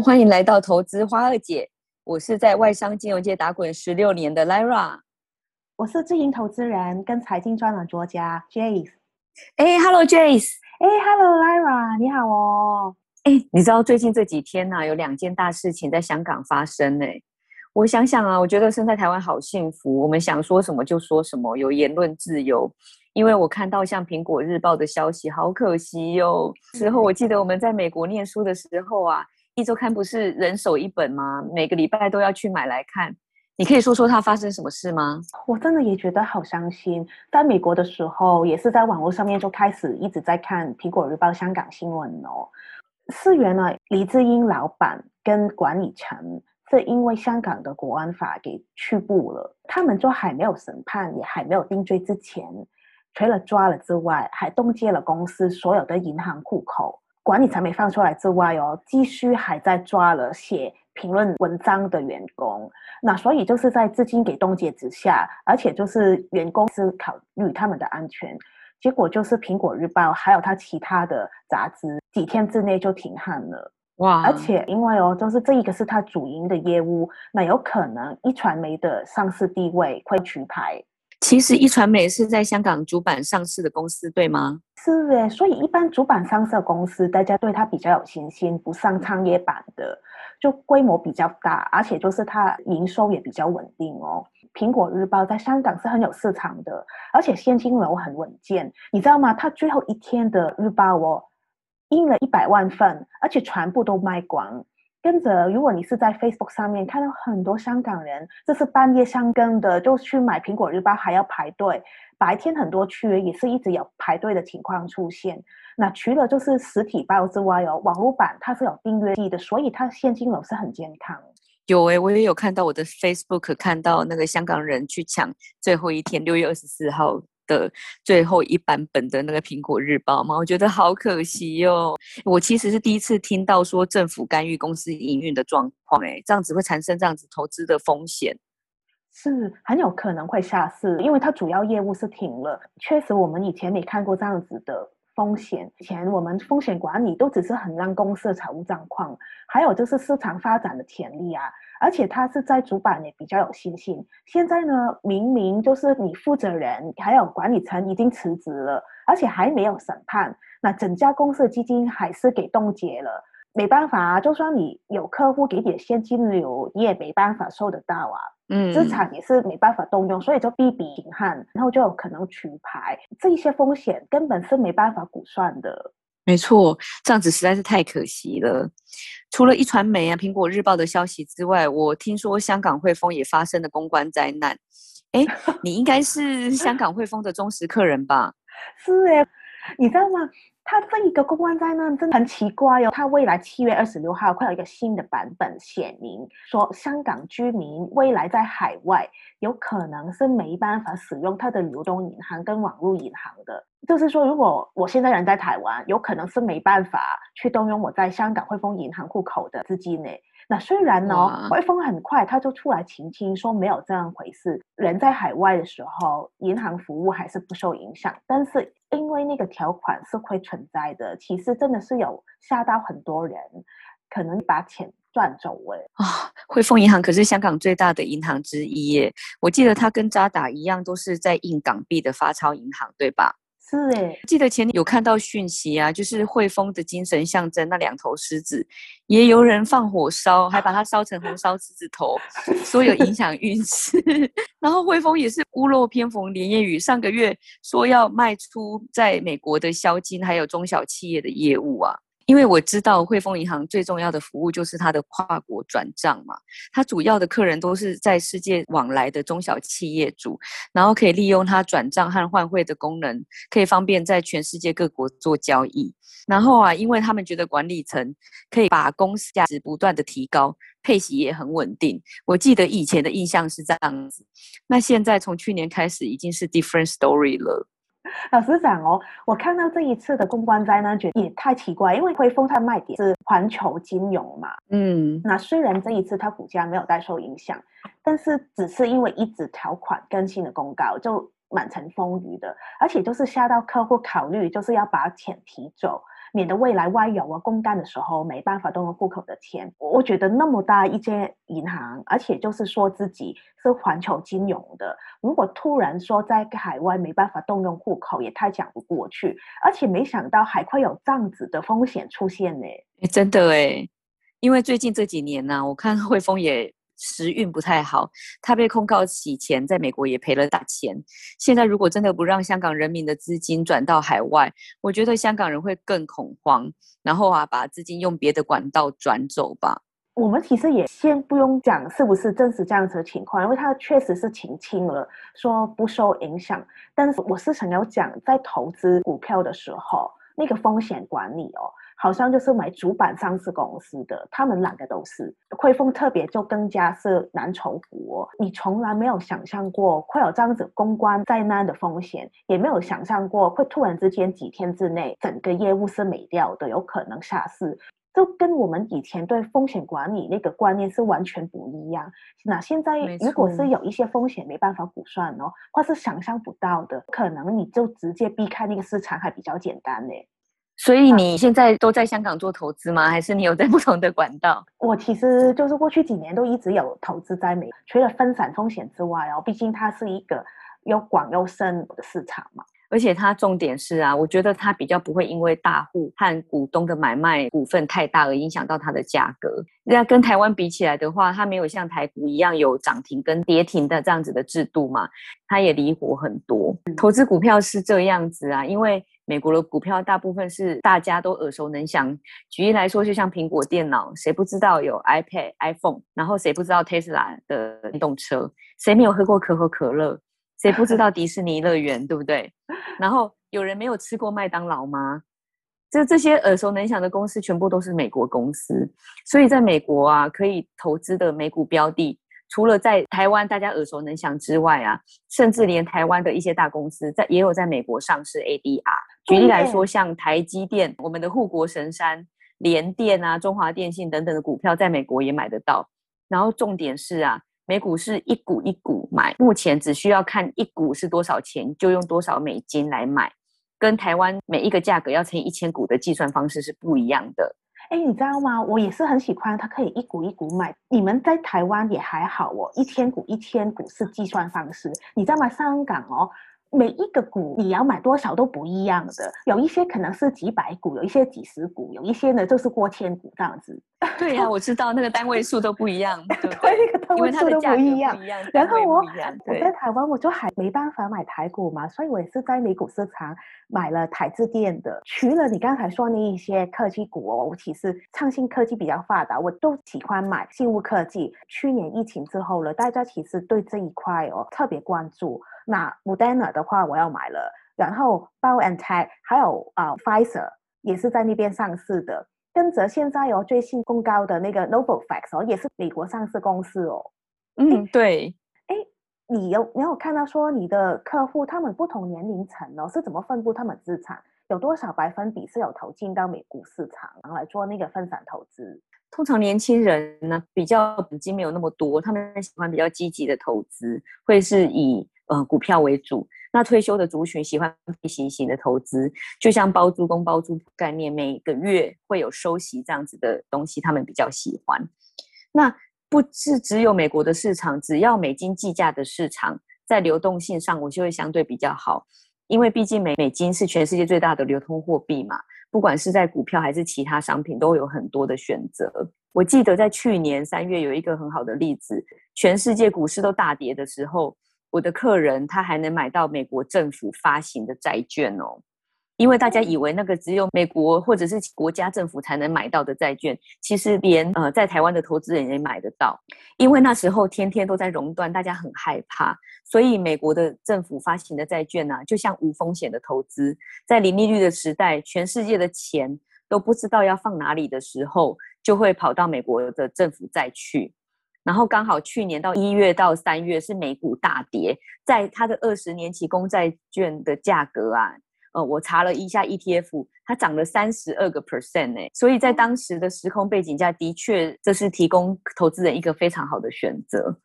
欢迎来到投资花二姐。我是在外商金融界打滚十六年的 Lyra，我是自营投资人跟财经专栏作家 Jace。哎，Hello Jace，哎，Hello Lyra，你好哦。哎，你知道最近这几天呢、啊，有两件大事情在香港发生呢。我想想啊，我觉得生在台湾好幸福，我们想说什么就说什么，有言论自由。因为我看到像苹果日报的消息，好可惜哟、哦。时候我记得我们在美国念书的时候啊，一周刊不是人手一本吗？每个礼拜都要去买来看。你可以说说它发生什么事吗？我真的也觉得好伤心。在美国的时候，也是在网络上面就开始一直在看苹果日报香港新闻哦。事缘呢，黎智英老板跟管理层是因为香港的国安法给拘捕了，他们就还没有审判，也还没有定罪之前。除了抓了之外，还冻结了公司所有的银行户口，管理层没放出来之外哦，继续还在抓了写评论文章的员工。那所以就是在资金给冻结之下，而且就是员工是考虑他们的安全，结果就是苹果日报还有他其他的杂志几天之内就停刊了。哇！而且因为哦，就是这一个是他主营的业务，那有可能一传媒的上市地位会取牌。其实一传媒是在香港主板上市的公司，对吗？是诶，所以一般主板上市的公司，大家对它比较有信心，不上创业板的，就规模比较大，而且就是它营收也比较稳定哦。苹果日报在香港是很有市场的，而且现金流很稳健，你知道吗？它最后一天的日报哦，印了一百万份，而且全部都卖光。跟着，如果你是在 Facebook 上面看到很多香港人，这是半夜三更的就去买苹果日报，还要排队。白天很多区也是一直有排队的情况出现。那除了就是实体报之外哦，网络版它是有订阅制的，所以它现金流是很健康。有诶、我也有看到我的 Facebook 看到那个香港人去抢最后一天六月二十四号。的最后一版本的那个苹果日报吗，我觉得好可惜哦。我其实是第一次听到说政府干预公司营运的状况，哎，这样子会产生这样子投资的风险，是很有可能会下市，因为它主要业务是停了。确实，我们以前没看过这样子的风险，以前我们风险管理都只是衡量公司的财务状况，还有就是市场发展的潜力啊。而且他是在主板也比较有信心。现在呢，明明就是你负责人还有管理层已经辞职了，而且还没有审判，那整家公司的基金还是给冻结了。没办法啊，就算你有客户给点现金流，你也没办法收得到啊。嗯，资产也是没办法动用，所以就避比停刊，然后就有可能取牌。这一些风险根本是没办法估算的。没错，这样子实在是太可惜了。除了一传媒啊、苹果日报的消息之外，我听说香港汇丰也发生了公关灾难。哎，你应该是香港汇丰的忠实客人吧？是诶，你知道吗？他这一个公关灾难真的很奇怪哟、哦。他未来七月二十六号会有一个新的版本写明说，香港居民未来在海外有可能是没办法使用他的流动银行跟网络银行的。就是说，如果我现在人在台湾，有可能是没办法去动用我在香港汇丰银行户口的资金呢。那虽然呢，汇丰很快他就出来澄清说没有这样回事，人在海外的时候，银行服务还是不受影响。但是因为那个条款是会存在的，其实真的是有吓到很多人，可能把钱赚走了啊。汇丰银行可是香港最大的银行之一耶，我记得它跟渣打一样，都是在印港币的发钞银行，对吧？是诶，记得前有看到讯息啊，就是汇丰的精神象征那两头狮子，也有人放火烧，还把它烧成红烧狮子头，说有影响运势。然后汇丰也是屋漏偏逢连夜雨，上个月说要卖出在美国的销金，还有中小企业的业务啊。因为我知道汇丰银行最重要的服务就是它的跨国转账嘛，它主要的客人都是在世界往来的中小企业主，然后可以利用它转账和换汇的功能，可以方便在全世界各国做交易。然后啊，因为他们觉得管理层可以把公司价值不断的提高，配息也很稳定。我记得以前的印象是这样子，那现在从去年开始已经是 different story 了。老实讲哦，我看到这一次的公关灾难，觉得也太奇怪，因为汇丰它卖点是环球金融嘛，嗯，那虽然这一次它股价没有太受影响，但是只是因为一纸条款更新的公告就满城风雨的，而且就是吓到客户考虑就是要把钱提走，免得未来外游啊、公干的时候没办法动用户口的钱。我觉得那么大一间银行，而且就是说自己是环球金融的，如果突然说在海外没办法动用户口，也太讲不过去。而且没想到还会有这样子的风险出现呢。真的诶，因为最近这几年呢、我看汇丰也。时运不太好，他被控告洗钱，在美国也赔了大钱。现在如果真的不让香港人民的资金转到海外，我觉得香港人会更恐慌，然后啊，把资金用别的管道转走吧。我们其实也先不用讲是不是真实这样子的情况，因为他确实是澄清了，说不受影响。但是我是想要讲，在投资股票的时候，那个风险管理哦。好像就是买主板上市公司的，他们两个都是汇丰，特别就更加是蓝筹股哦。你从来没有想象过会有这样子公关灾难的风险，也没有想象过会突然之间几天之内整个业务是没掉的，有可能下市，就跟我们以前对风险管理那个观念是完全不一样。那现在如果是有一些风险没办法估算哦，或是想象不到的，可能你就直接避开那个市场还比较简单呢。所以你现在都在香港做投资吗？还是你有在不同的管道？我其实就是过去几年都一直有投资在美，除了分散风险之外哦，毕竟它是一个又广又深的市场嘛。而且它重点是啊，我觉得它比较不会因为大户和股东的买卖股份太大而影响到它的价格。那跟台湾比起来的话，它没有像台股一样有涨停跟跌停的这样子的制度嘛，它也灵活很多。投资股票是这样子啊，因为。美国的股票大部分是大家都耳熟能详。举例来说，就像苹果电脑，谁不知道有 iPad、iPhone？然后谁不知道 Tesla 的电动车？谁没有喝过可口可乐？谁不知道迪士尼乐园？对不对？然后有人没有吃过麦当劳吗？这这些耳熟能详的公司，全部都是美国公司。所以在美国啊，可以投资的美股标的。除了在台湾大家耳熟能详之外啊，甚至连台湾的一些大公司在也有在美国上市 ADR。举例来说，像台积电、我们的护国神山联电啊、中华电信等等的股票，在美国也买得到。然后重点是啊，美股是一股一股买，目前只需要看一股是多少钱，就用多少美金来买，跟台湾每一个价格要乘以一千股的计算方式是不一样的。哎，你知道吗？我也是很喜欢它可以一股一股买。你们在台湾也还好哦，一千股一千股是计算方式。你知道吗？香港哦。每一个股你要买多少都不一样的，有一些可能是几百股，有一些几十股，有一些呢就是过千股这样子。对呀、啊，我知道那个单位数都不一样，对，对，那个单位数都不一样。一样然后我我在台湾我就还没办法买台股嘛，所以我也是在美股市场买了台积电的。除了你刚才说那一些科技股哦，我其实创新科技比较发达，我都喜欢买信物科技。去年疫情之后了，大家其实对这一块哦特别关注。那 Moderna 的话，我要买了。然后 BioNTech 还有啊、呃、Pfizer 也是在那边上市的。跟着现在有、哦、最新公告的那个 Novavax 哦，也是美国上市公司哦。嗯，对。哎，你有没有看到说你的客户他们不同年龄层哦是怎么分布他们资产？有多少百分比是有投进到美股市场，然后来做那个分散投资？通常年轻人呢比较本金没有那么多，他们喜欢比较积极的投资，会是以。呃，股票为主。那退休的族群喜欢配息型的投资，就像包租公包租概念，每个月会有收息这样子的东西，他们比较喜欢。那不是只有美国的市场，只要美金计价的市场，在流动性上我就会相对比较好，因为毕竟美美金是全世界最大的流通货币嘛，不管是在股票还是其他商品，都有很多的选择。我记得在去年三月有一个很好的例子，全世界股市都大跌的时候。我的客人他还能买到美国政府发行的债券哦，因为大家以为那个只有美国或者是国家政府才能买到的债券，其实连呃在台湾的投资人也买得到。因为那时候天天都在熔断，大家很害怕，所以美国的政府发行的债券呢、啊，就像无风险的投资。在零利率的时代，全世界的钱都不知道要放哪里的时候，就会跑到美国的政府债去。然后刚好去年到一月到三月是美股大跌，在它的二十年期公债券的价格啊，呃，我查了一下 ETF，它涨了三十二个 percent 呢。所以在当时的时空背景下，的确这是提供投资人一个非常好的选择。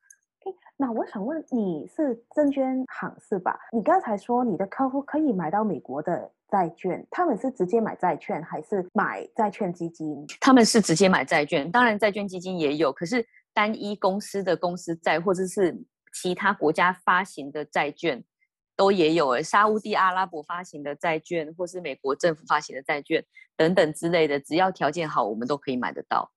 那我想问，你是证券行是吧？你刚才说你的客户可以买到美国的债券，他们是直接买债券还是买债券基金？他们是直接买债券，当然债券基金也有，可是单一公司的公司债或者是其他国家发行的债券。都也有诶，沙乌地阿拉伯发行的债券，或是美国政府发行的债券等等之类的，只要条件好，我们都可以买得到。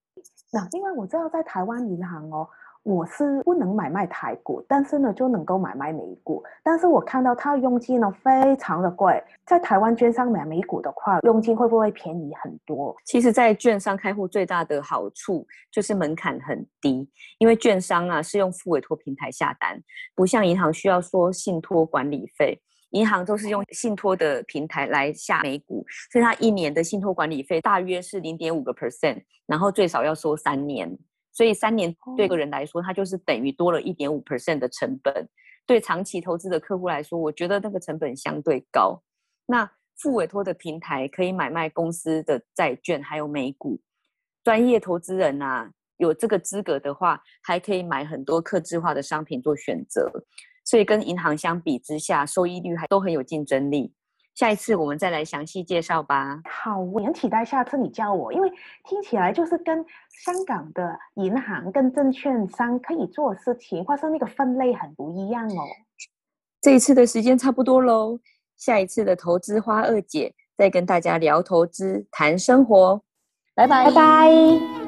那另外我知道在台湾银行哦。我是不能买卖台股，但是呢就能够买卖美股。但是我看到它佣金呢非常的贵，在台湾券商买美股的话，佣金会不会便宜很多？其实，在券商开户最大的好处就是门槛很低，因为券商啊是用付委托平台下单，不像银行需要说信托管理费，银行都是用信托的平台来下美股，所以它一年的信托管理费大约是零点五个 percent，然后最少要收三年。所以三年对个人来说，它就是等于多了一点五 percent 的成本。对长期投资的客户来说，我觉得那个成本相对高。那付委托的平台可以买卖公司的债券，还有美股。专业投资人啊，有这个资格的话，还可以买很多客制化的商品做选择。所以跟银行相比之下，收益率还都很有竞争力。下一次我们再来详细介绍吧。好，我很期待下次你教我，因为听起来就是跟香港的银行跟证券商可以做的事情，或是那个分类很不一样哦。这一次的时间差不多喽，下一次的投资花二姐再跟大家聊投资谈生活，拜拜拜拜。